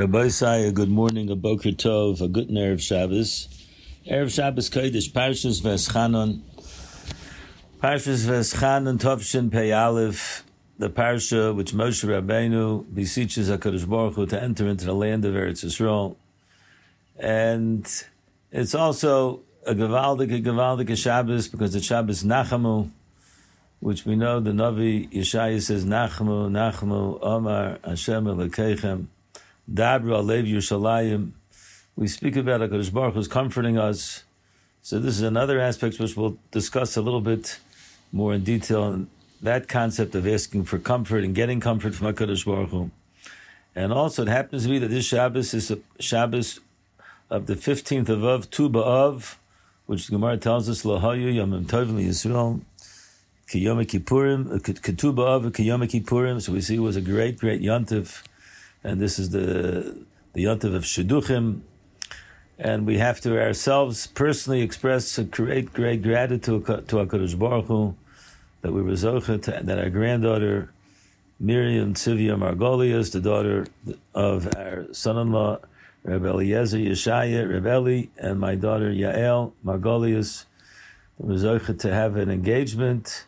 Rabbi Isai, a good morning, a Boker Tov, a good Erev Shabbos. Erev Shabbos Kodesh, Parshas Veschanon. Parshas Veschanon, Tovshin Pei Aleph, the Parsha which Moshe Rabbeinu beseeches HaKadosh Baruch Hu to enter into the land of Eretz Yisrael. And it's also a Gavaldik, a Gavaldik Shabbos because it's Shabbos Nachamu, which we know the Navi Yeshaya says, Nachmu, Nachmu, Omar, Hashem Elokeichem. Dabra Alev Yerushalayim. We speak about HaKadosh Baruch who's comforting us. So this is another aspect which we'll discuss a little bit more in detail. That concept of asking for comfort and getting comfort from HaKadosh Baruch Hu. And also it happens to be that this Shabbos is a Shabbos of the 15th of Av, Tu B'Av, which the Gemara tells us, Lahayu Yomim Tovim Yisrael, Kiyom Kippurim, Ketu B'Av, Kiyom Kippurim. So we see it was a great, great Yontif and this is the the yontiv of shidduchim, and we have to ourselves personally express a great, great gratitude to Hakadosh Baruch Hu that we were zochet, that our granddaughter Miriam Tzivia Margolius, the daughter of our son-in-law Reb Eliezer Yeshaya Rebeli, and my daughter Yael Margolius, was zochet to have an engagement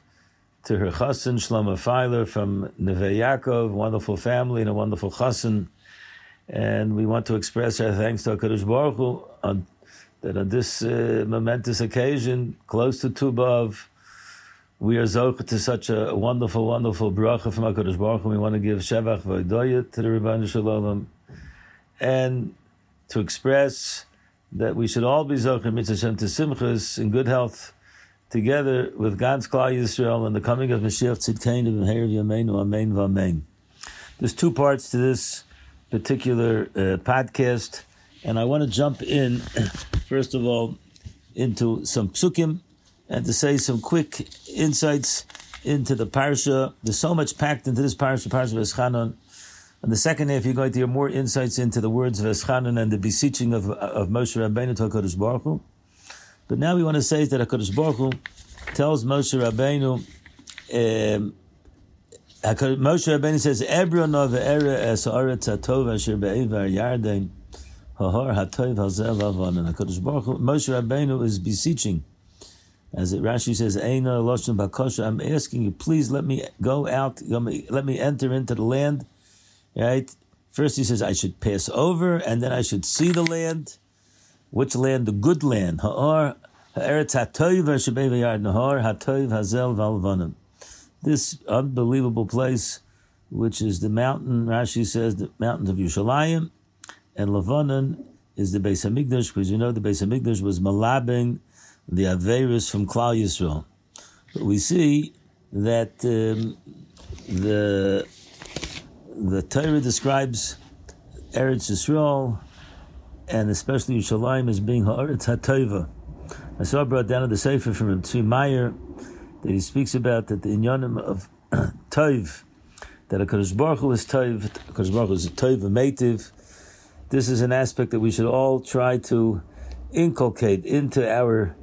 to her chassan Shlomo Feiler from Neve Yaakov, wonderful family and a wonderful chassan. And we want to express our thanks to HaKadosh Baruch Hu on, that on this uh, momentous occasion, close to Tu B'Av, we are zocher to such a wonderful, wonderful bracha from HaKadosh Baruch Hu. We want to give Shevach V'Odoyet to the Rebbeinu Shalom and to express that we should all be zocher mitzvah to simchas in good health together with God's Klal Yisrael and the coming of Mashiach Tzidkein of Meher Yameinu Amen V'Amen. There's two parts to this particular uh, podcast, and I want to jump in, first of all, into some psukim and to say some quick insights into the parsha. There's so much packed into this parsha, parsha Veschanon. And the second half, you're going to hear more insights into the words of Veschanon and the beseeching of, of Moshe Rabbeinu to HaKadosh Baruch Hu. But now we want to say that HaKadosh Baruch Hu tells Moshe Rabbeinu, um, Moshe Rabbeinu says, Ebron of Ere es Aretz HaTov asher be'evar Yarden Hahar HaTov Hazel. And HaKadosh Baruch Hu, Moshe Rabbeinu is beseeching. As it, Rashi says, Eina Loshen Bakosha, I'm asking you, please let me go out, let me enter into the land. Right? First he says, I should pass over, and then I should see the land. Which land? The good land. Ha'ar, ha'eretz ha'toiv ha'shebei v'yard nahar ha'toiv hazel v'alvanim. This unbelievable place, which is the mountain, Rashi says, the mountains of Yerushalayim, and Levanon is the Beis Hamikdash, because you know the Beis Hamikdash was malabing the Averis from Klal Yisrael. But we see that um, the the Torah describes Eretz Yisrael and especially Yerushalayim as being Ha'aretz HaTova. I saw brought down in the Sefer from Tzvi Meyer that he speaks about that the inyanim of Tov, that HaKadosh Baruch Hu is Tov, HaKadosh Baruch Hu is a Tov, a Meitiv. This is an aspect that we should all try to inculcate into our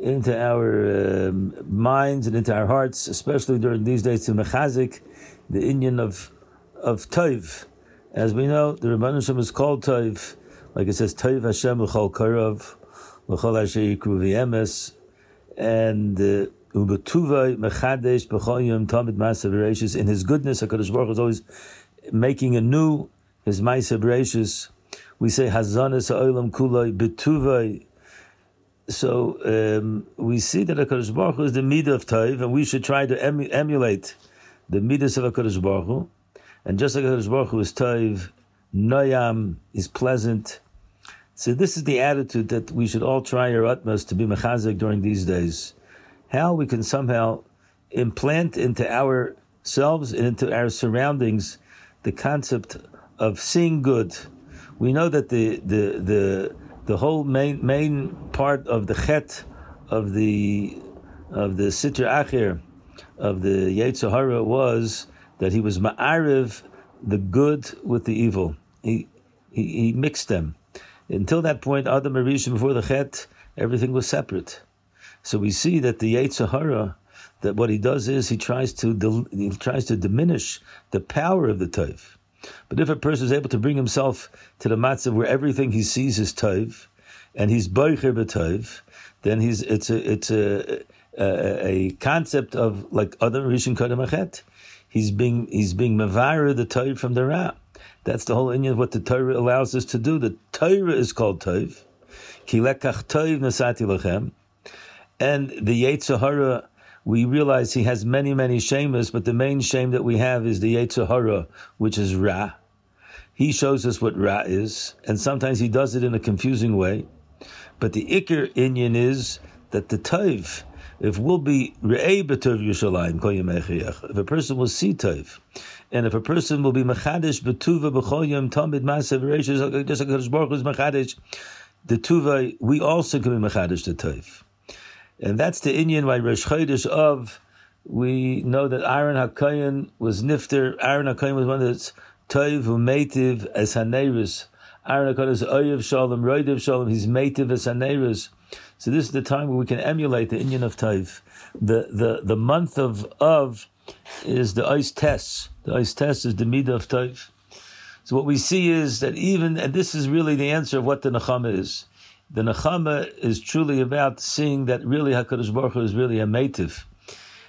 into our um, minds and into our hearts, especially during these days to mechazik, the Inyan of of Tov. As we know, the Rebbeinu Shem is called Tov like it says, Toiv Hashem l'chol karav, l'chol asher yikru v'yemes, and ubetuvay mechadesh b'chol yom tamid ma'asav bereshis. In His goodness, Hakadosh Baruch is always making anew His ma'asav bereshis. We say Hazanis ha'olam kulay betuvay. So um, we see that Hakadosh Baruch Hu is the midah of Toiv, and we should try to emu- emulate the midas of Hakadosh Baruch Hu. And just like Hakadosh Baruch Hu is Toiv, Noyam is pleasant. So this is the attitude that we should all try our utmost to be mechazik during these days. How we can somehow implant into ourselves and into our surroundings the concept of seeing good. We know that the the the the whole main main part of the chet of the of the sitra achir of the Yetzer was that he was ma'ariv the good with the evil. He, he, he mixed them. Until that point, Adam Arishim, before the Chet, everything was separate. So we see that the Yetzer Hara, that what he does is he tries to he tries to diminish the power of the Tov. But if a person is able to bring himself to the matzav where everything he sees is tov, and he's boicher b'tov, then he's it's a it's a a, a concept of like other rishon kodem achet. He's being he's being mavara the tov from the ra. That's the whole of what the Torah allows us to do. The Torah is called tov. Ki lekach tov nasati lachem. And the Yetzirah, we realize he has many, many shames, but the main shame that we have is the Yetzirah, which is Ra. He shows us what Ra is, and sometimes he does it in a confusing way. But the Iker Inyan is that the Tov, if we'll be Re'ei B'Tov Yerushalayim, if a person will see Tov, and if a person will be Mechadish B'Tuva B'Choyim Tamid Masev Reishes, just like Baruch is Mechadish, the Tuva, we also can be Mechadish the Tov. And that's the Inyan why Rosh Chodesh of, we know that Aaron HaKayin was Nifter, Aaron HaKayin was one that's Toiv Umetiv as Haneris. Aaron HaKayin is Oyev Shalom, Roidev Shalom, he's Metiv as Haneris. So this is the time where we can emulate the Inyan of Toiv. The, the, the month of, of is the ice test. The ice test is the Midah of Toiv. So what we see is that even, and this is really the answer of what the Nechama is. The Nechama is truly about seeing that really HaKadosh Baruch Hu is really a mative.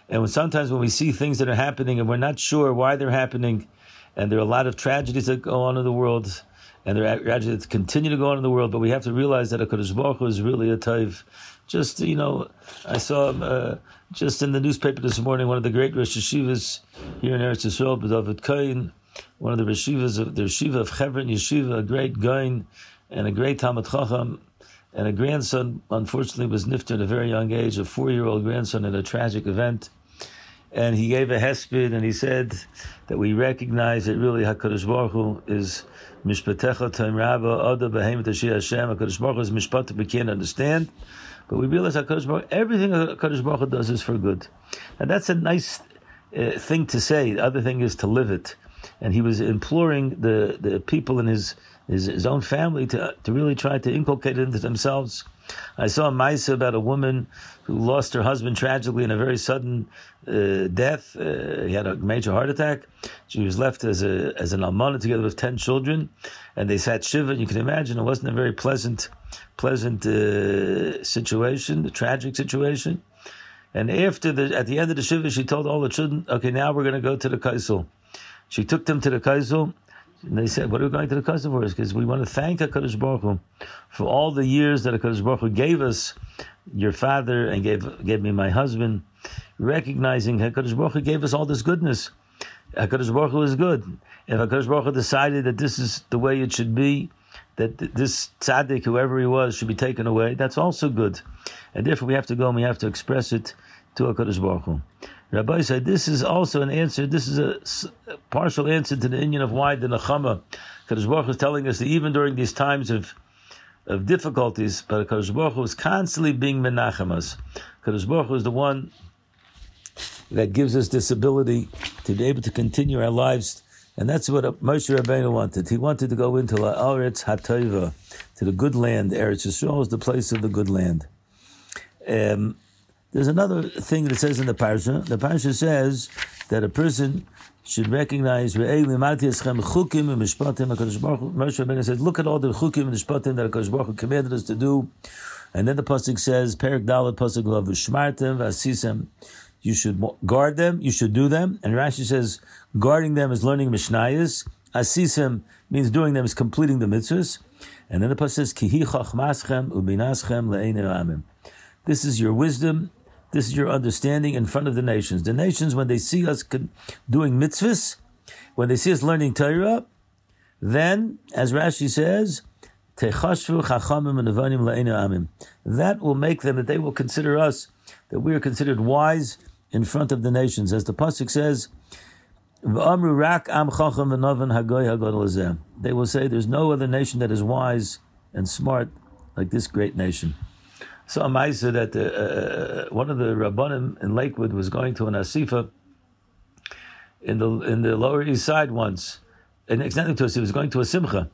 And when, sometimes when we see things that are happening and we're not sure why they're happening, and there are a lot of tragedies that go on in the world, and tragedies that continue to go on in the world, but we have to realize that HaKadosh Baruch Hu is really a taiv. Just, you know, I saw uh, just in the newspaper this morning, one of the great Rosh Yeshivas here in Eretz Yisrael, David Kohen, one of the Yeshivas of the Yeshiva of Hebron Yeshiva, a great Gaon and a great Talmud Chacham, and a grandson, unfortunately, was nifted at a very young age, a four-year-old grandson in a tragic event. And he gave a hesped, and he said that we recognize that really Hakadosh Baruch Hu is mishpatecha time rabba oda behemoth Hashem. Hakadosh Baruch Hu is mishpat we can't understand, but we realize Hakadosh Baruch everything Hakadosh Baruch Hu does is for good, and that's a nice uh, thing to say. The other thing is to live it. And he was imploring the, the people in his his, his own family to, to really try to inculcate it into themselves. I saw a Maisa about a woman who lost her husband tragically in a very sudden uh, death. Uh, he had a major heart attack. She was left as a as an almana together with ten children, and they sat shiva. And you can imagine it wasn't a very pleasant pleasant uh, situation, the tragic situation. And after the at the end of the shiva, she told all the children, "Okay, now we're going to go to the Kosel." She took them to the Kosel and they said, "What are we going to the Kodesh for?" Because we want to thank Hakadosh Baruch Hu for all the years that Hakadosh Baruch Hu gave us, your father, and gave gave me my husband, recognizing Hakadosh Baruch Hu gave us all this goodness. Hakadosh Baruch Hu is good. If Hakadosh Baruch Hu decided that this is the way it should be, that this tzaddik, whoever he was, should be taken away, that's also good, and therefore we have to go and we have to express it to Hakadosh Baruch Hu. Rabbi said this is also an answer. This is a, partial answer to the Inyan of why the Nechama. Kadosh Baruch Hu is telling us that even during these times of of difficulties, but Kadosh Baruch Hu is constantly being menachemas. Kadosh Baruch Hu is the one that gives us this ability to be able to continue our lives, and that's what Moshe Rabbeinu wanted. He wanted to go into La La'aretz Hatayva, to the good land. Eretz Yisrael is the place of the good land. Um, there's another thing that says in the parsha. The parsha says that a person should recognize Moshe says, look at all the chukim and mishpatim that Hakadosh Baruch commanded us to do, and then the pasuk says, Perik Dalet pasuk lav v'shmartem v'asisem. You should guard them. You should do them. And Rashi says, guarding them is learning mishnayos. Asisem means doing them is completing the mitzvahs. And then the pasuk says, Kihi chachmaschem ubinaschem le'enei This is your wisdom this is your understanding in front of the nations. The nations, when they see us doing mitzvahs, when they see us learning Torah, then, as Rashi says, that will make them, that they will consider us, that we are considered wise in front of the nations. As the Pasuk says, they will say, there's no other nation that is wise and smart like this great nation saw a Maisa that uh, uh, one of the Rabbanim in Lakewood was going to an Asifa in the in the Lower East Side once, and extending to us, he was going to a Simcha,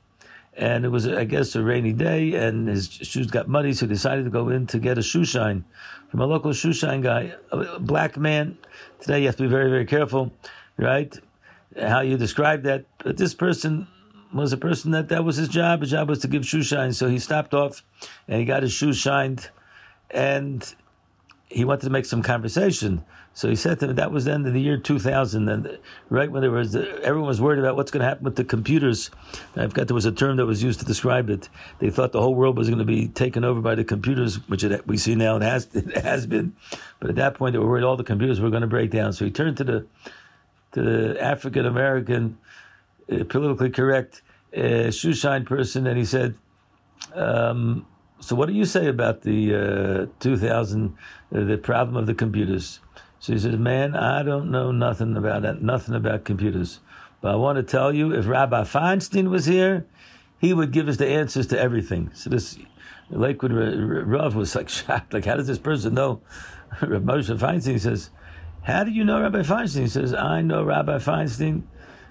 and it was I guess a rainy day, and his shoes got muddy, so he decided to go in to get a shoe shine from a local shoe shine guy, a black man. Today you have to be very very careful, right? How you describe that but this person was a person that that was his job. His job was to give shoe shine. So he stopped off and he got his shoes shined and he wanted to make some conversation. So he said to him, that was the end of the year 2000, and right when there was, everyone was worried about what's going to happen with the computers. I forgot there was a term that was used to describe it. They thought the whole world was going to be taken over by the computers, which it, we see now it has, it has been. But at that point, they were worried all the computers were going to break down. So he turned to the, to the African American, uh, politically correct, uh, shoe shine person, and he said, um, so what do you say about the uh, 2000, uh, the problem of the computers? So he says, "Man, I don't know nothing about that, nothing about computers, but I want to tell you, if Rabbi Feinstein was here, he would give us the answers to everything." So this Lakewood Rav was like shocked, like, "How does this person know Rabbi Moshe Feinstein?" Says, "How do you know Rabbi Feinstein?" He says, "I know Rabbi Feinstein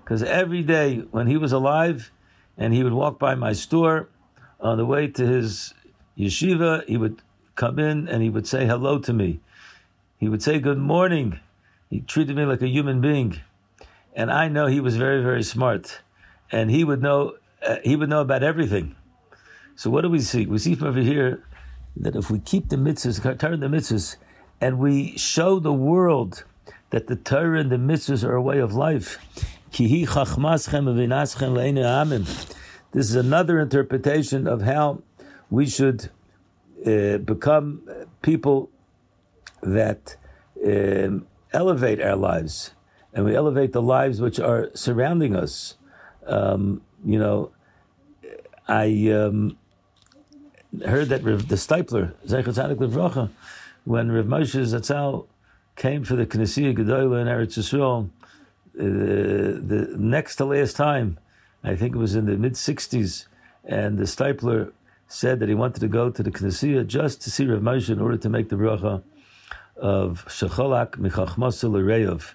because every day when he was alive, and he would walk by my store on the way to his yeshiva, he would." Come in and he would say hello to me. He would say good morning. He treated me like a human being, and I know he was very, very smart, and he would know uh, he would know about everything. So what do we see? We see from over here that if we keep the mitzvahs, Torah the mitzvahs, and we show the world that the Torah and the mitzvahs are a way of life. This is another interpretation of how we should uh, become people that um, elevate our lives, and we elevate the lives which are surrounding us. Um, you know, I um, heard that Rav, the Steipler, Zeichatzadik Levracha, when Rav Moshe Zatzal came for the Knessia Gedola in Eretz Yisrael, uh, the next to last time, I think it was in the mid 60s, and the Steipler said that he wanted to go to the Knessia just to see Rav Moshe in order to make the bracha of Shecholak Michachmosa L'Reyev.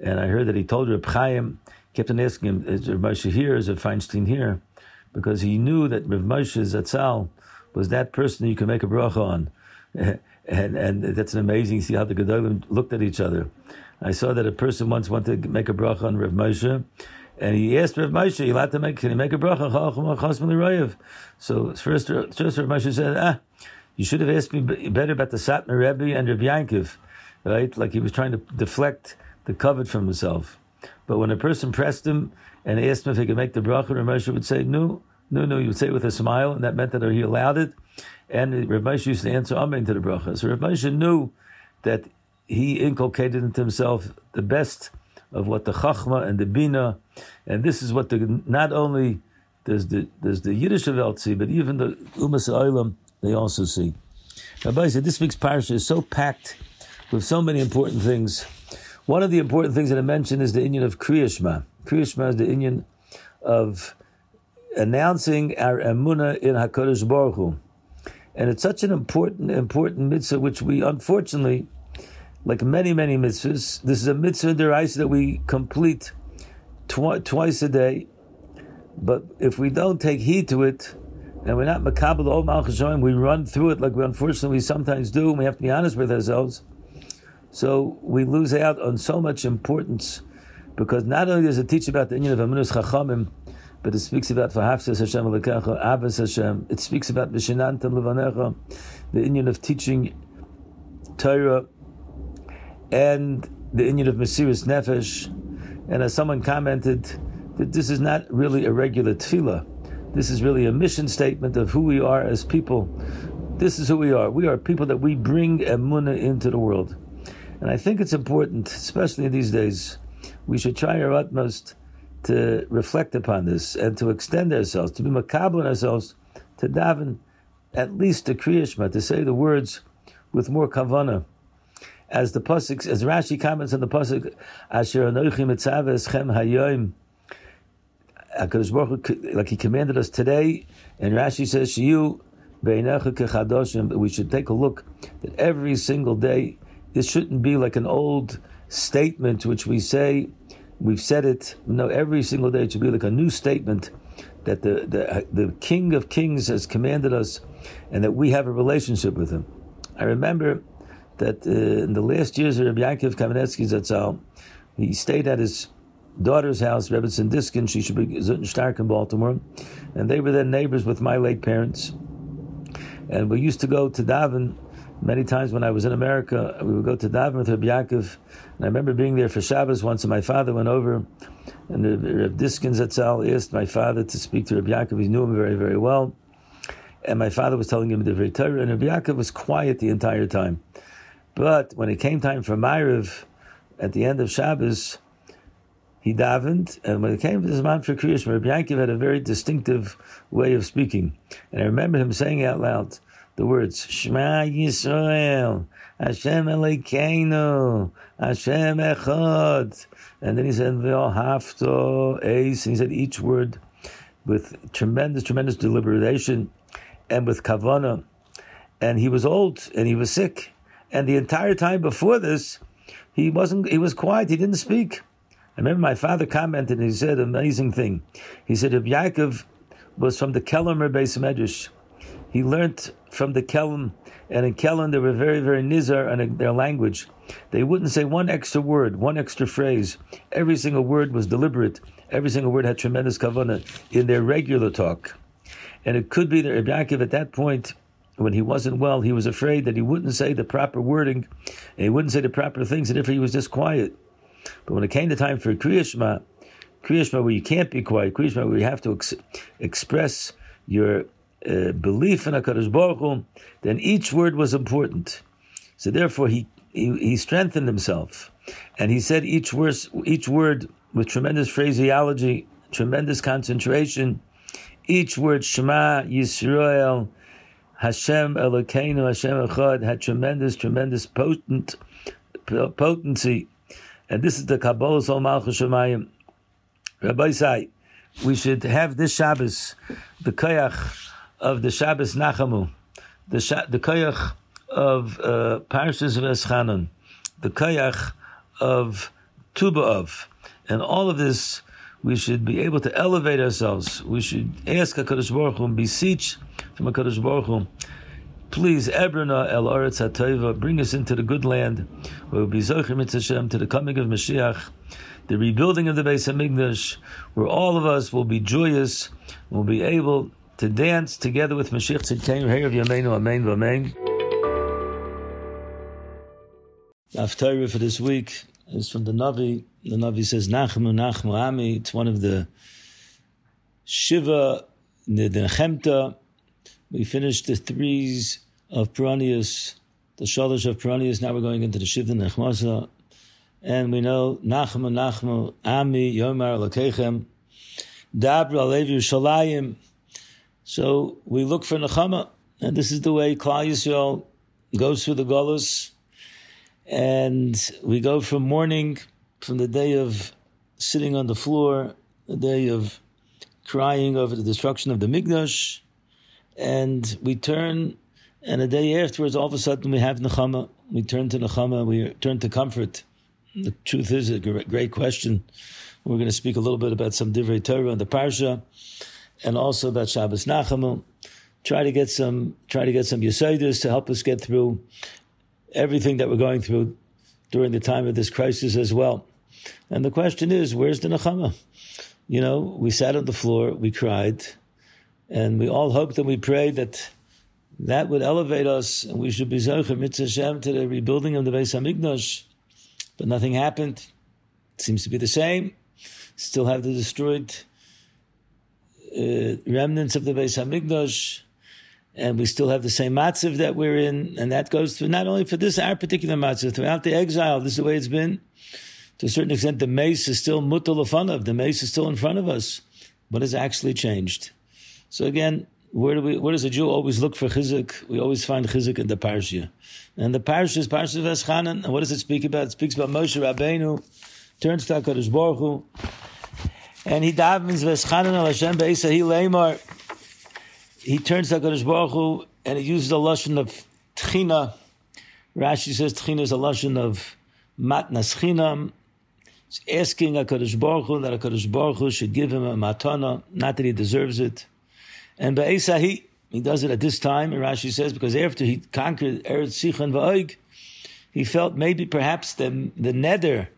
And I heard that he told Reb Chaim, kept on asking him, is Rav Moshe here, is Rav Feinstein here? Because he knew that Rav Moshe Zatzal was that person you could make a bracha on. and, and that's an amazing, see how the Gedolim looked at each other. I saw that a person once wanted to make a bracha on Rav Moshe, and he asked Rav Moshe, "You to make? Can you make a bracha?" So first, first Rav Moshe said, "Ah, you should have asked me better about the Satmar Rebbe and Rabbi Yankov, right? Like he was trying to deflect the covet from himself. But when a person pressed him and asked him if he could make the bracha, Rav Moshe would say, no, no, no. He would say it with a smile, and that meant that he allowed it. And Rav Moshe used to answer Amen to the bracha. So Rav Moshe knew that he inculcated into himself the best of what the Chachma and the Bina, and this is what the not only does the does the Yiddish Welt see, but even the Umas Olam they also see. Rabbi said this week's parsha is so packed with so many important things. One of the important things that I mentioned is the Inyan of Kriyashma. Kriyashma is the Inyan of announcing our emuna in Hakadosh Baruch Hu. and it's such an important, important mitzvah which we unfortunately, like many, many mitzvahs, this is a mitzvah deraisa that we complete tw- twice a day. But if we don't take heed to it, and we're not makabel all malchashoim, we run through it like we unfortunately sometimes do, and we have to be honest with ourselves. So we lose out on so much importance because not only does it teach about the union of Amunus Chachamim, but it speaks about Vahafsas Hashem Alekacha, Avas Hashem. It speaks about Vishinantam Levanecha, the union of teaching Torah, and the Inyan of Mesiris Nefesh. And as someone commented, that this is not really a regular tefillah. This is really a mission statement of who we are as people. This is who we are. We are people that we bring emunah into the world. And I think it's important, especially these days, we should try our utmost to reflect upon this and to extend ourselves, to be macabre ourselves, to daven at least to Kriyashma, to say the words with more kavana. As the pasuk, as Rashi comments on the pasuk, Asher Anochi Mitzav Eschem Hayoim, Hakadosh Baruch like He commanded us today, and Rashi says, to "You we should take a look that every single day, this shouldn't be like an old statement which we say, we've said it. No, every single day it should be like a new statement that the the, the King of Kings has commanded us, and that we have a relationship with Him. I remember that uh, in the last years of Rabbi Yankov Kamenetsky Zatzal, he stayed at his daughter's house, Rebbetzin Diskin, she should be Stark in Baltimore, and they were then neighbors with my late parents. And we used to go to daven many times when I was in America. We would go to daven with Rabbi Yaakov, and I remember being there for Shabbos once, and my father went over, and Rabbi Diskin Zatzal asked my father to speak to Rabbi Yaakov. He knew him very, very well. And my father was telling him the very Torah, and Rabbi Yaakov was quiet the entire time. But when it came time for Ma'ariv, at the end of Shabbos, he davened, and when it came to this man for Kriyash, Rabbi Yaakov had a very distinctive way of speaking. And I remember him saying out loud the words, Shema Yisrael, Hashem Elokeinu, Hashem Echad. And then he said, Ve'ohafto Eis, and he said each word with tremendous, tremendous deliberation and with kavana. And he was old and he was sick. And the entire time before this, he wasn't. He was quiet. He didn't speak. I remember my father commented. and He said an amazing thing. He said, "If Yaakov was from the Kelm Beis Medrash, he learned from the Kelm, and in Kelm they were very, very nizar in their language. They wouldn't say one extra word, one extra phrase. Every single word was deliberate. Every single word had tremendous kavanah in their regular talk. And it could be that Rabbi Yaakov at that point, when he wasn't well, he was afraid that he wouldn't say the proper wording, he wouldn't say the proper things, and if he was just quiet. But when it came to time for Kriyashma, Kriyashma where you can't be quiet, Kriyashma where you have to ex- express your uh, belief in HaKadosh Baruch Hu, then each word was important. So therefore he, he, he strengthened himself. And he said each, verse, each word with tremendous phraseology, tremendous concentration, each word Shema Yisrael Hashem Elokeinu Hashem Echad had tremendous, tremendous potent potency, and this is the Kabbalah Sol Malchus Shemayim. Rabbi say we should have this Shabbos the koyach of the Shabbos Nachamu, the the koyach of uh, Parshas Veschanan, the koyach of Tuba of, and all of this we should be able to elevate ourselves. We should ask HaKadosh Baruch Hu and beseech from HaKadosh Baruch Hu, please, Ebrana El Oretz HaToiva, bring us into the good land, where we'll be Zochim Hashem to the coming of Mashiach, the rebuilding of the Beis HaMikdash, where all of us will be joyous, will be able to dance together with Mashiach Tzidkenu, Hey of Yameinu, Amen, Amen. After for this week is from the Navi. The Navi says, Nachmu, Nachmu, Ami. It's one of the Shiva, the. We finished the threes of Peronius, the Shalosh of Peronius. Now we're going into the Shiva Nechmasa. And we know, Nachmu, Nachmu, Ami, Yomar, Lakechem, Dabra, Alevi, Shalayim. So we look for Nechama. And this is the way Klal Yisrael goes through the Golos and we go from morning, from the day of sitting on the floor, the day of crying over the destruction of the Migdash, and we turn, and a day afterwards, all of a sudden we have Nechama. We turn to Nechama, we turn to comfort. The truth is a great question. We're going to speak a little bit about some Divrei Torah and the Parsha, and also about Shabbos Nachamu. Try to get some, try to get some Yesodis to help us get through everything that we're going through during the time of this crisis as well. And the question is, where's the Nechama? You know, we sat on the floor, we cried, and we all hoped and we prayed that that would elevate us and we should be Zocher Mitzvah to the rebuilding of the Beis HaMikdash. But nothing happened. It seems to be the same. Still have the destroyed uh, remnants of the Beis HaMikdash and we still have the same matziv that we're in, and that goes through not only for this our particular matziv, throughout the exile. This is the way it's been. To a certain extent, the mace is still mutal of the mace is still in front of us. What has actually changed? So again, where do we? Where does a Jew always look for chizuk? We always find chizuk in the parsha, and the parsha is parsha of Eschanan. And what does it speak about? It speaks about Moshe Rabbeinu turns to Hakadosh Baruch Hu, and he davens Veschanan al Hashem be'esahi leimar he turns to HaKadosh Baruch Hu and he uses a lashon of tchina. Rashi says tchina is a lashon of matnas chinam. He's asking HaKadosh Baruch Hu that HaKadosh Baruch Hu should give him a matana, not that he deserves it. And Be'esahi, he he does it at this time, and Rashi says, because after he conquered Eretz Sichon Va'oig, he felt maybe perhaps the, the neder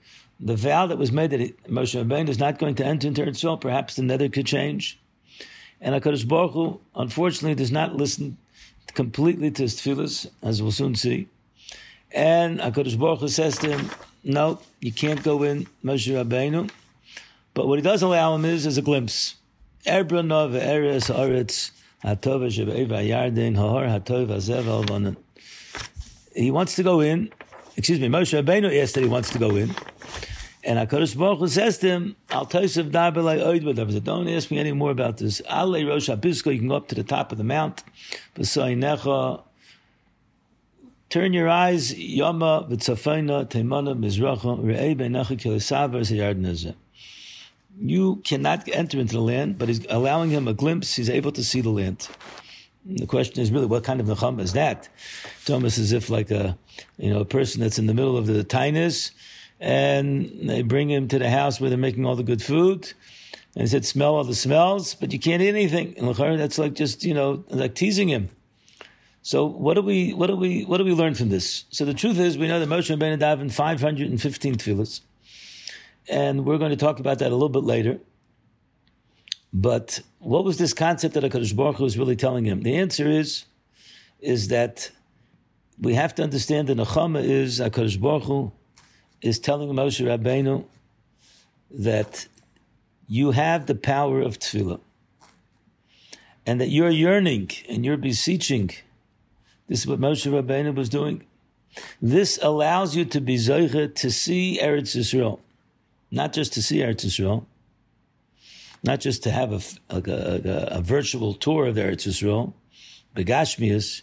the vow that was made that Moshe Rabbeinu is not going to enter into Eretz perhaps the neder could change. And HaKadosh Baruch Hu, unfortunately, does not listen completely to his tefillahs, as we'll soon see. And HaKadosh Baruch Hu says to him, no, you can't go in, Moshe Rabbeinu. But what he does allow him is, is a glimpse. He wants to go in. Excuse me, Moshe Rabbeinu asked that he wants to go in. And HaKadosh Baruch Hu says to him, Al Taisav Darbelai Oid B'dav. Don't ask me any more about this. Ale Rosh HaPisko, you can go up to the top of the mount. B'sai Necha. Turn your eyes, Yama V'tzafayna Teimana Mizracha Re'ei Be'necha Kilesavar Zayard You cannot enter into the land, but he's allowing him a glimpse. He's able to see the land. The question is really, what kind of nechama is that? It's almost as if like a, you know, a person that's in the middle of the tinus, and they bring him to the house where they're making all the good food. And he said, smell all the smells, but you can't eat anything. And that's like just, you know, like teasing him. So what do we, what do we, what do we learn from this? So the truth is, we know that Moshe Rabbeinu davened 515 tefillahs. And we're going to talk about that a little bit later. But what was this concept that HaKadosh Baruch Hu was really telling him? The answer is, is that we have to understand that Nechama is HaKadosh Baruch Hu is telling Moshe Rabbeinu that you have the power of tefillah, and that you're yearning and you're beseeching. This is what Moshe Rabbeinu was doing. This allows you to be zoiche to see Eretz Yisrael, not just to see Eretz Yisrael, not just to have a, a, a, a virtual tour of Eretz Yisrael, begashmias,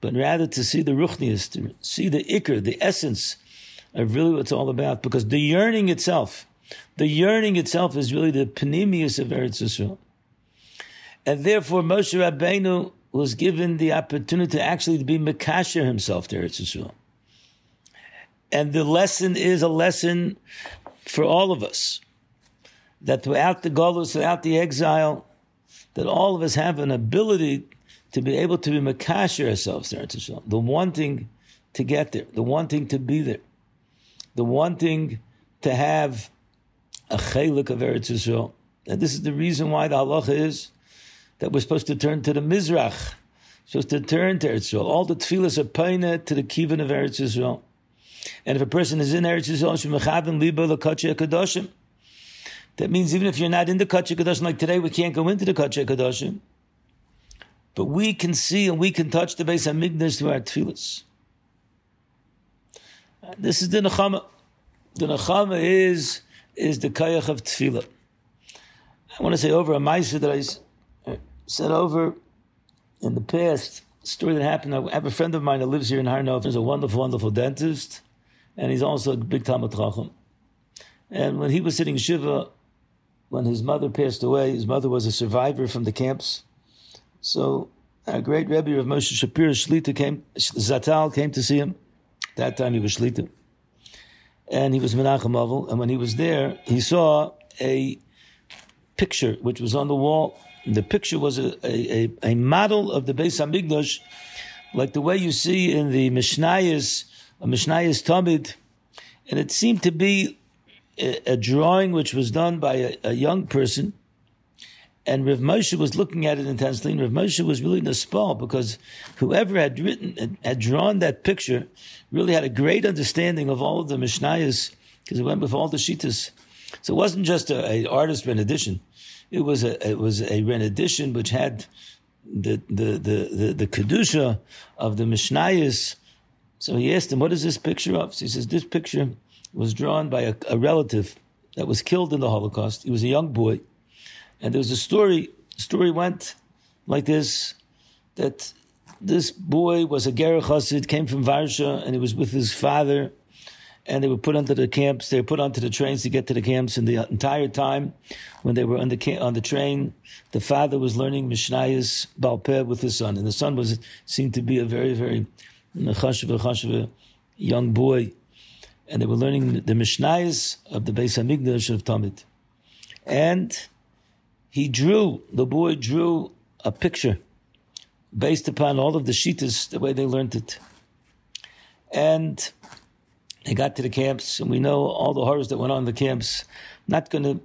but rather to see the ruchnias, to see the ikr, the essence of really what it's all about. Because the yearning itself, the yearning itself is really the pnimius of Eretz Yisrael. And therefore, Moshe Rabbeinu was given the opportunity to actually be Mekasher himself to Eretz Yisrael. And the lesson is a lesson for all of us. That throughout the Golus, throughout the exile, that all of us have an ability to be able to be Mekasher ourselves to Eretz Yisrael. The wanting to get there, the wanting to be there the wanting to have a chelik of Eretz Yisrael. And this is the reason why the halacha is that we're supposed to turn to the Mizrach, supposed to turn to Eretz Yisrael. All the tefillas are painted to the kivan of Eretz Yisrael. And if a person is in Eretz Yisrael, liba kadoshim. That means even if you're not in the kachya kadoshim, like today, we can't go into the kachya kadoshim. But we can see and we can touch the base of Hamikdash through our tefillas. This is the nechama. The nechama is is the kayach of tefillah. I want to say over a ma'aser that I uh, said over in the past. story that happened. I have a friend of mine that lives here in Har Nof. He's a wonderful, wonderful dentist, and he's also a big Talmud Chacham. And when he was sitting shiva, when his mother passed away, his mother was a survivor from the camps. So our great Rebbe of Moshe Shapiro Shlita came, Zatal came to see him. That time he was Shlita. And he was Menachem Avel. And when he was there, he saw a picture which was on the wall. The picture was a, a, a model of the Beis Hamikdash, like the way you see in the Mishnayos, a Mishnayos Tamid. And it seemed to be a, a drawing which was done by a, a young person and Rav Moshe was looking at it intensely, and Rav Moshe was really spell because whoever had written, had drawn that picture, really had a great understanding of all of the Mishnayos, because it went with all the Shitas. So it wasn't just an artist rendition; it was a it was a rendition which had the the the the, the kedusha of the Mishnayos. So he asked him, "What is this picture of?" So he says, "This picture was drawn by a, a relative that was killed in the Holocaust. He was a young boy." And there was a story, the story went like this, that this boy was a Ger Chassid, came from Varsha, and he was with his father, and they were put onto the camps, they were put onto the trains to get to the camps, and the entire time, when they were on the, on the train, the father was learning Mishnayos Balpeh with his son, and the son was, seemed to be a very, very chashiva, chashiva young boy, and they were learning the Mishnayos of the Beis Hamikdash of Tamid. And he drew, the boy drew a picture based upon all of the shitas, the way they learned it. And they got to the camps, and we know all the horrors that went on in the camps. Not going to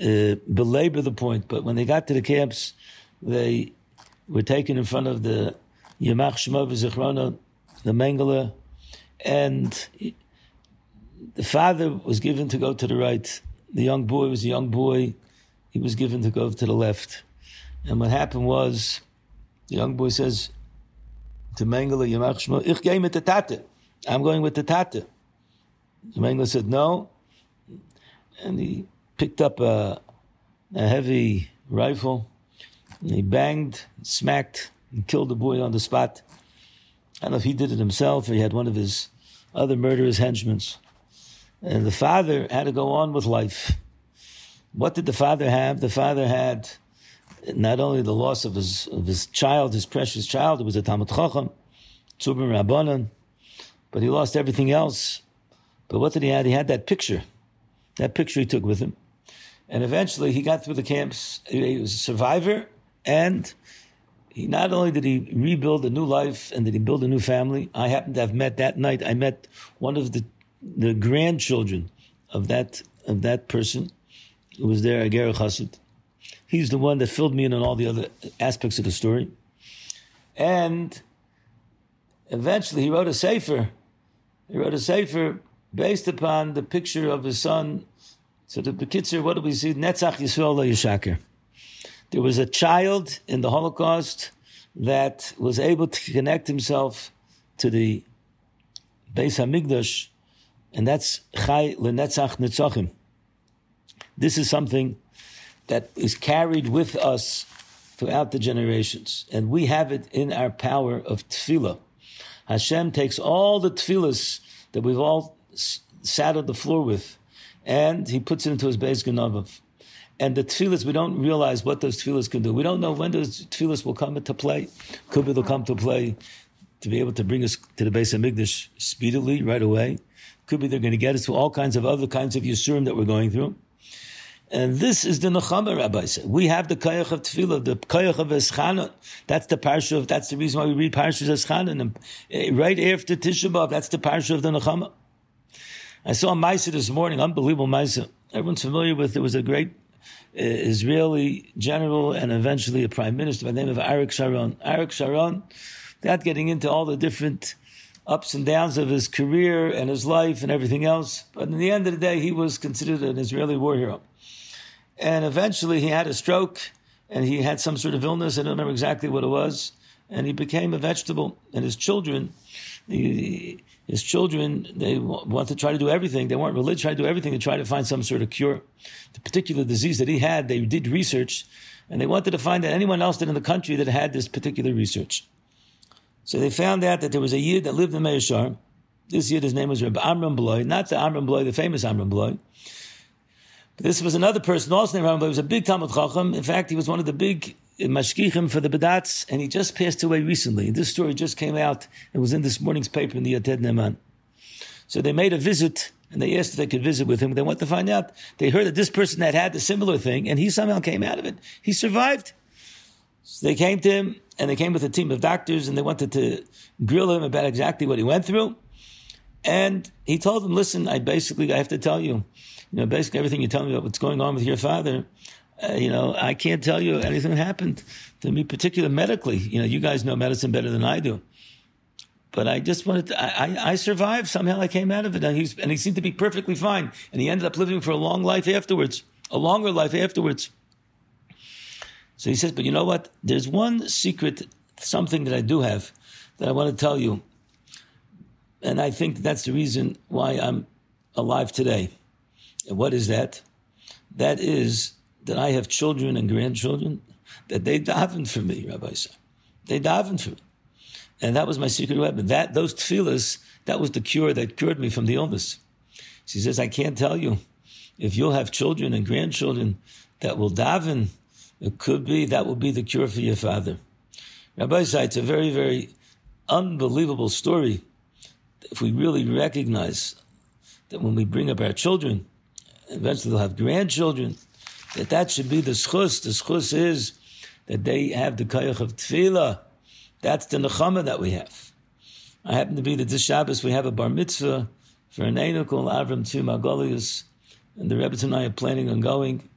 uh, belabor the point, but when they got to the camps, they were taken in front of the Yamach Shemov Zichrona, the Mengele, and the father was given to go to the right. The young boy was a young boy. He was given to go to the left. And what happened was, the young boy says to Mengele, Yamach Shemov, Ich gehe mit der Tate. I'm going with the Tate. The Mengele said, no. And he picked up a, a heavy rifle and he banged, smacked, and killed the boy on the spot. I don't know if he did it himself or he had one of his other murderous henchmen. And the father had to go on with life. What did the father have? The father had not only the loss of his of his child, his precious child, it was a Talmud Chacham, Tzubim Rabbanan, but he lost everything else. But what did he have? He had that picture. That picture he took with him. And eventually he got through the camps. He was a survivor and he not only did he rebuild a new life and did he build a new family, I happened to have met that night, I met one of the, the grandchildren of that, of that person who was there, a Ger Chassid. He's the one that filled me in on all the other aspects of the story. And eventually he wrote a sefer. He wrote a sefer based upon the picture of his son so the Bekitzer, what do we see? Netzach Yisrael Yishaker. There was a child in the Holocaust that was able to connect himself to the Beis Hamikdash, and that's Chai Lenetzach Netzachim. This is something that is carried with us throughout the generations, and we have it in our power of tefillah. Hashem takes all the tefillahs that we've all sat on the floor with, and he puts it into his Beis Ganavav. And the tefillahs, we don't realize what those tefillahs can do. We don't know when those tefillahs will come into play. Could be they'll come to play to be able to bring us to the Beis Hamikdash speedily, right away. Could be they're going to get us to all kinds of other kinds of Yisurim that we're going through. And this is the Nechama, Rabbi said. We have the Kayach of Tefillah, the Kayach of Eschanot. That's the parsha of, that's the reason why we read Parashas Eschanot. And eh, right after Tisha B'Av, that's the parsha of the Nechama. I saw a Maisa this morning, unbelievable Maisa. Everyone's familiar with it was a great uh, Israeli general and eventually a prime minister by the name of Arik Sharon. Arik Sharon, without getting into all the different ups and downs of his career and his life and everything else, but in the end of the day, he was considered an Israeli war hero. And eventually he had a stroke and he had some sort of illness. I don't remember exactly what it was. And he became a vegetable. And his children, he, his children, they want to try to do everything. They weren't religious, try to do everything to try to find some sort of cure. The particular disease that he had, they did research, and they wanted to find out anyone else in the country that had this particular research. So they found out that there was a Yid that lived in Meishar. This Yid, his name was Rabbi Amram Blau, not the Amram Blau, the famous Amram Blau. This was another person also named Amram but He was a big Talmud Chacham. In fact, he was one of the big mashkichim for the Badats, and he just passed away recently. This story just came out. It was in this morning's paper in the Yated Ne'eman. So they made a visit, and they asked if they could visit with him. They wanted to find out. They heard that this person had had a similar thing, and he somehow came out of it. He survived. So they came to him, and they came with a team of doctors, and they wanted to grill him about exactly what he went through. And he told them, "Listen, I basically I have to tell you, you know, basically everything you're telling me about what's going on with your father." Uh, you know, I can't tell you anything that happened to me, particularly medically. You know, you guys know medicine better than I do. But I just wanted to, I, I survived. Somehow I came out of it. And, and he seemed to be perfectly fine. And he ended up living for a long life afterwards, a longer life afterwards. So he says, but you know what? There's one secret, something that I do have that I want to tell you. And I think that's the reason why I'm alive today. And what is that? That is that I have children and grandchildren, that they daven for me, Rabbi Isaac. They daven for me. And that was my secret weapon. That, those tefillahs, that was the cure that cured me from the illness. She says, I can't tell you. If you'll have children and grandchildren that will daven, it could be that will be the cure for your father. Rabbi said, it's a very, very unbelievable story. If we really recognize that when we bring up our children, eventually they'll have grandchildren, that that should be the schus. The schus is that they have the kayach of tefillah. That's the nechama that we have. I happen to be that this Shabbos we have a bar mitzvah for an Einu called Avram to Margolius, and the Rebbe and I are planning on going,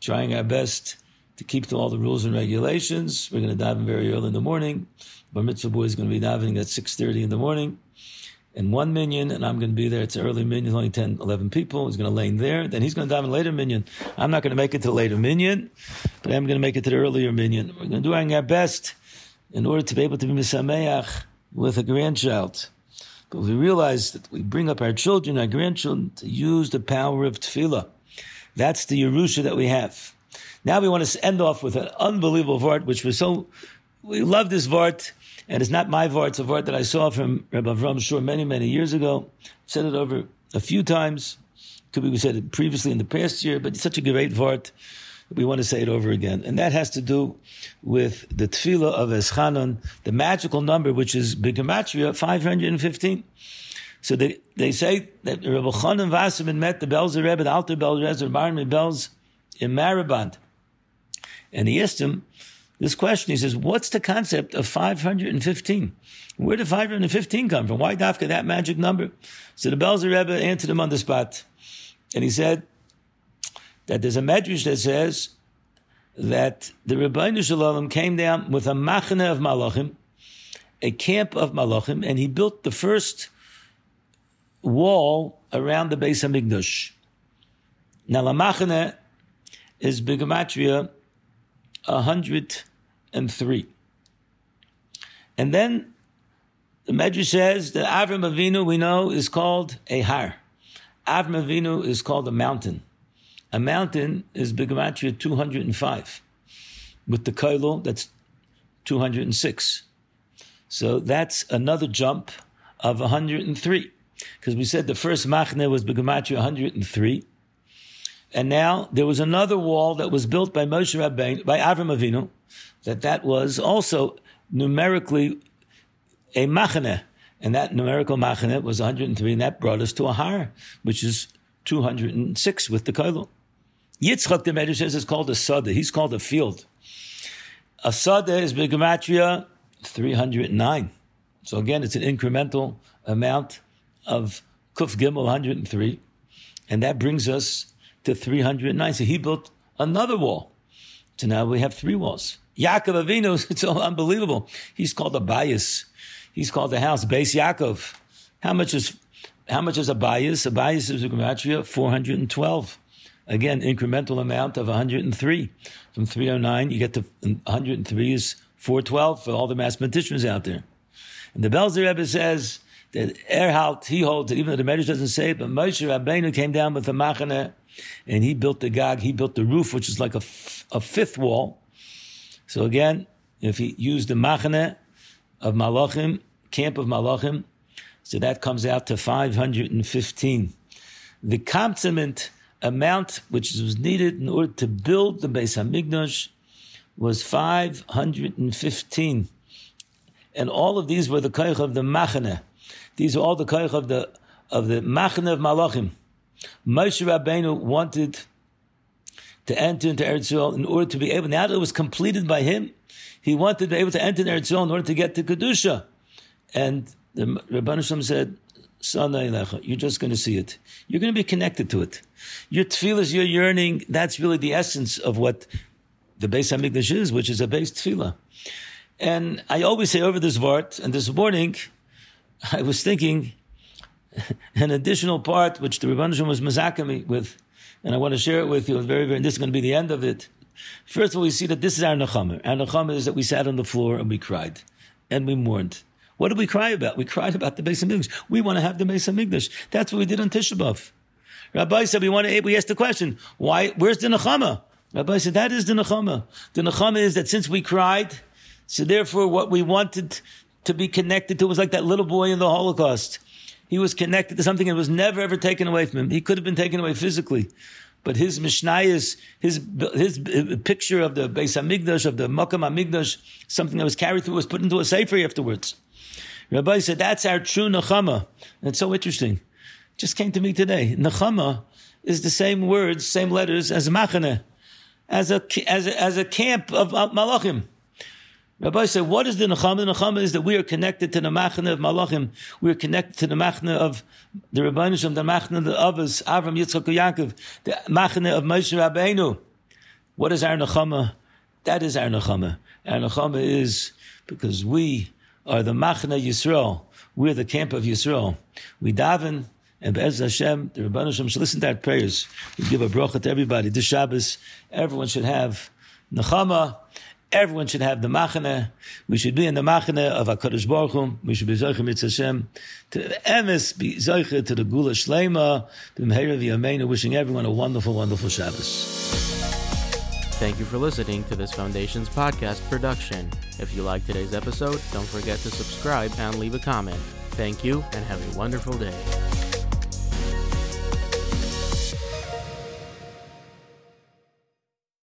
trying our best to keep to all the rules and regulations. We're going to daven very early in the morning. Bar mitzvah boy is going to be davening at 6.30 in the morning in one minion, and I'm going to be there. It's early minyan, only 10, 11 people. He's going to in there. Then he's going to dive in later minion. I'm not going to make it to the later minion, but I'm going to make it to the earlier minion. We're going to do our best in order to be able to be misameach with a grandchild. But we realize that we bring up our children, our grandchildren, to use the power of tefillah. That's the Yerusha that we have. Now we want to end off with an unbelievable vart, which was so, we love this vart, and it's not my vart, it's a vart that I saw from Rabbi Avram Schorr many, many years ago. Said it over a few times. Could be we said it previously in the past year, but it's such a great vart we want to say it over again. And that has to do with the tefillah of Eschanon, the magical number, which is B'gematria 515. So they, they say that Rabbi Chanan Wasserman met the Belzer Rebbe, the Alter Belzer Rebbe, Barney Belz in Marienbad. And he asked him this question. He says, what's the concept of 515? Where did 515 come from? Why dafka that magic number? So the Belzer Rebbe answered him on the spot. And he said, that there's a medrash that says that the Rebbeinu Shalom came down with a machane of malachim, a camp of malachim, and he built the first wall around the base of Migdash. Now, the machane is b'gematria 103. And 3. And then the Medrash says that Avram Avinu, we know, is called a har. Avram Avinu is called a mountain. A mountain is B'gematria 205. With the Kailo, that's 206. So that's another jump of 103. Because we said the first Machane was B'gematria 103. And now there was another wall that was built by Moshe Rabbein, by Avram Avinu, that that was also numerically a Machane. And that numerical Machane was 103, and that brought us to a Har, which is 206 with the Kailo. Yitzchak the Medrash says is called a sada. He's called a field. A sada is B'gematria 309. So again, it's an incremental amount of Kuf Gimel 103. And that brings us to 309. So he built another wall. So now we have three walls. Yaakov Avinu, it's all unbelievable. He's called a bias. He's called the house, Base Yaakov. How much is how much is a bias? A bias is a gematria 412. Again, incremental amount of 103. From 309, you get to 103 is 412 for all the mathematicians out there. And the Belzer Rebbe says that Erhalt, he holds that even though the Medrash doesn't say it, but Moshe Rabbeinu came down with the Machane and he built the Gag, he built the roof, which is like a, f- a fifth wall. So again, if he used the Machane of Malachim, camp of Malachim, so that comes out to 515. The complement amount which was needed in order to build the Beis Hamikdash was 515. And all of these were the koich of the Machane. These are all the koich of the of the Machane of Malachim. Moshe Rabbeinu wanted to enter into Eretz Yisrael in order to be able, now that it was completed by him, he wanted to be able to enter Eretz Yisrael in order to get to Kedusha. And the Rabban Shalom said, you're just going to see it. You're going to be connected to it. Your tefillah, your yearning, that's really the essence of what the Beis Hamikdash is, which is a base tefillah. And I always say over this vart, and this morning, I was thinking an additional part which the Rebbeinu was mazakami with, and I want to share it with you. It's Very, very. This is going to be the end of it. First of all, we see that this is our nechama. Our nechama is that we sat on the floor and we cried, and we mourned. What did we cry about? We cried about the Beis Hamikdash. We want to have the Beis Hamikdash. That's what we did on Tisha B'av. Rabbi said we want to. We asked the question, why? Where's the nechama? Rabbi said that is the nechama. The nechama is that since we cried, so therefore what we wanted to be connected to was like that little boy in the Holocaust. He was connected to something that was never ever taken away from him. He could have been taken away physically, but his mishnayos, his his uh, picture of the Beis Hamikdash of the Makam Hamikdash, something that was carried through, was put into a sefer afterwards. Rabbi said that's our true nechama. It's so interesting. Just came to me today. Nechama is the same words, same letters as machane, as a as a, as a camp of uh, malachim. Rabbi said, what is the Nechama? The Nechama is that we are connected to the Machane of Malachim. We are connected to the Machane of the Rabbanishim, the Machane of the Avos, Avram, Yitzchak, Yaakov, the Machane of Moshe Rabbeinu. What is our Nechama? That is our Nechama. Our Nechama is because we are the Machane Yisrael. We're the camp of Yisrael. We daven, and Be'ez Hashem, the Rabban should listen to our prayers. We give a bracha to everybody. This Shabbos, everyone should have Nechama, Everyone should have the machane. We should be in the machane of HaKadosh Baruch Hu. We should be Zoicha Mitzvah Hashem. To Emes, be Zoicha to the Geula Shlema, the Meher Yameinu, wishing everyone a wonderful, wonderful Shabbos. Thank you for listening to this Foundation's podcast production. If you like today's episode, don't forget to subscribe and leave a comment. Thank you and have a wonderful day.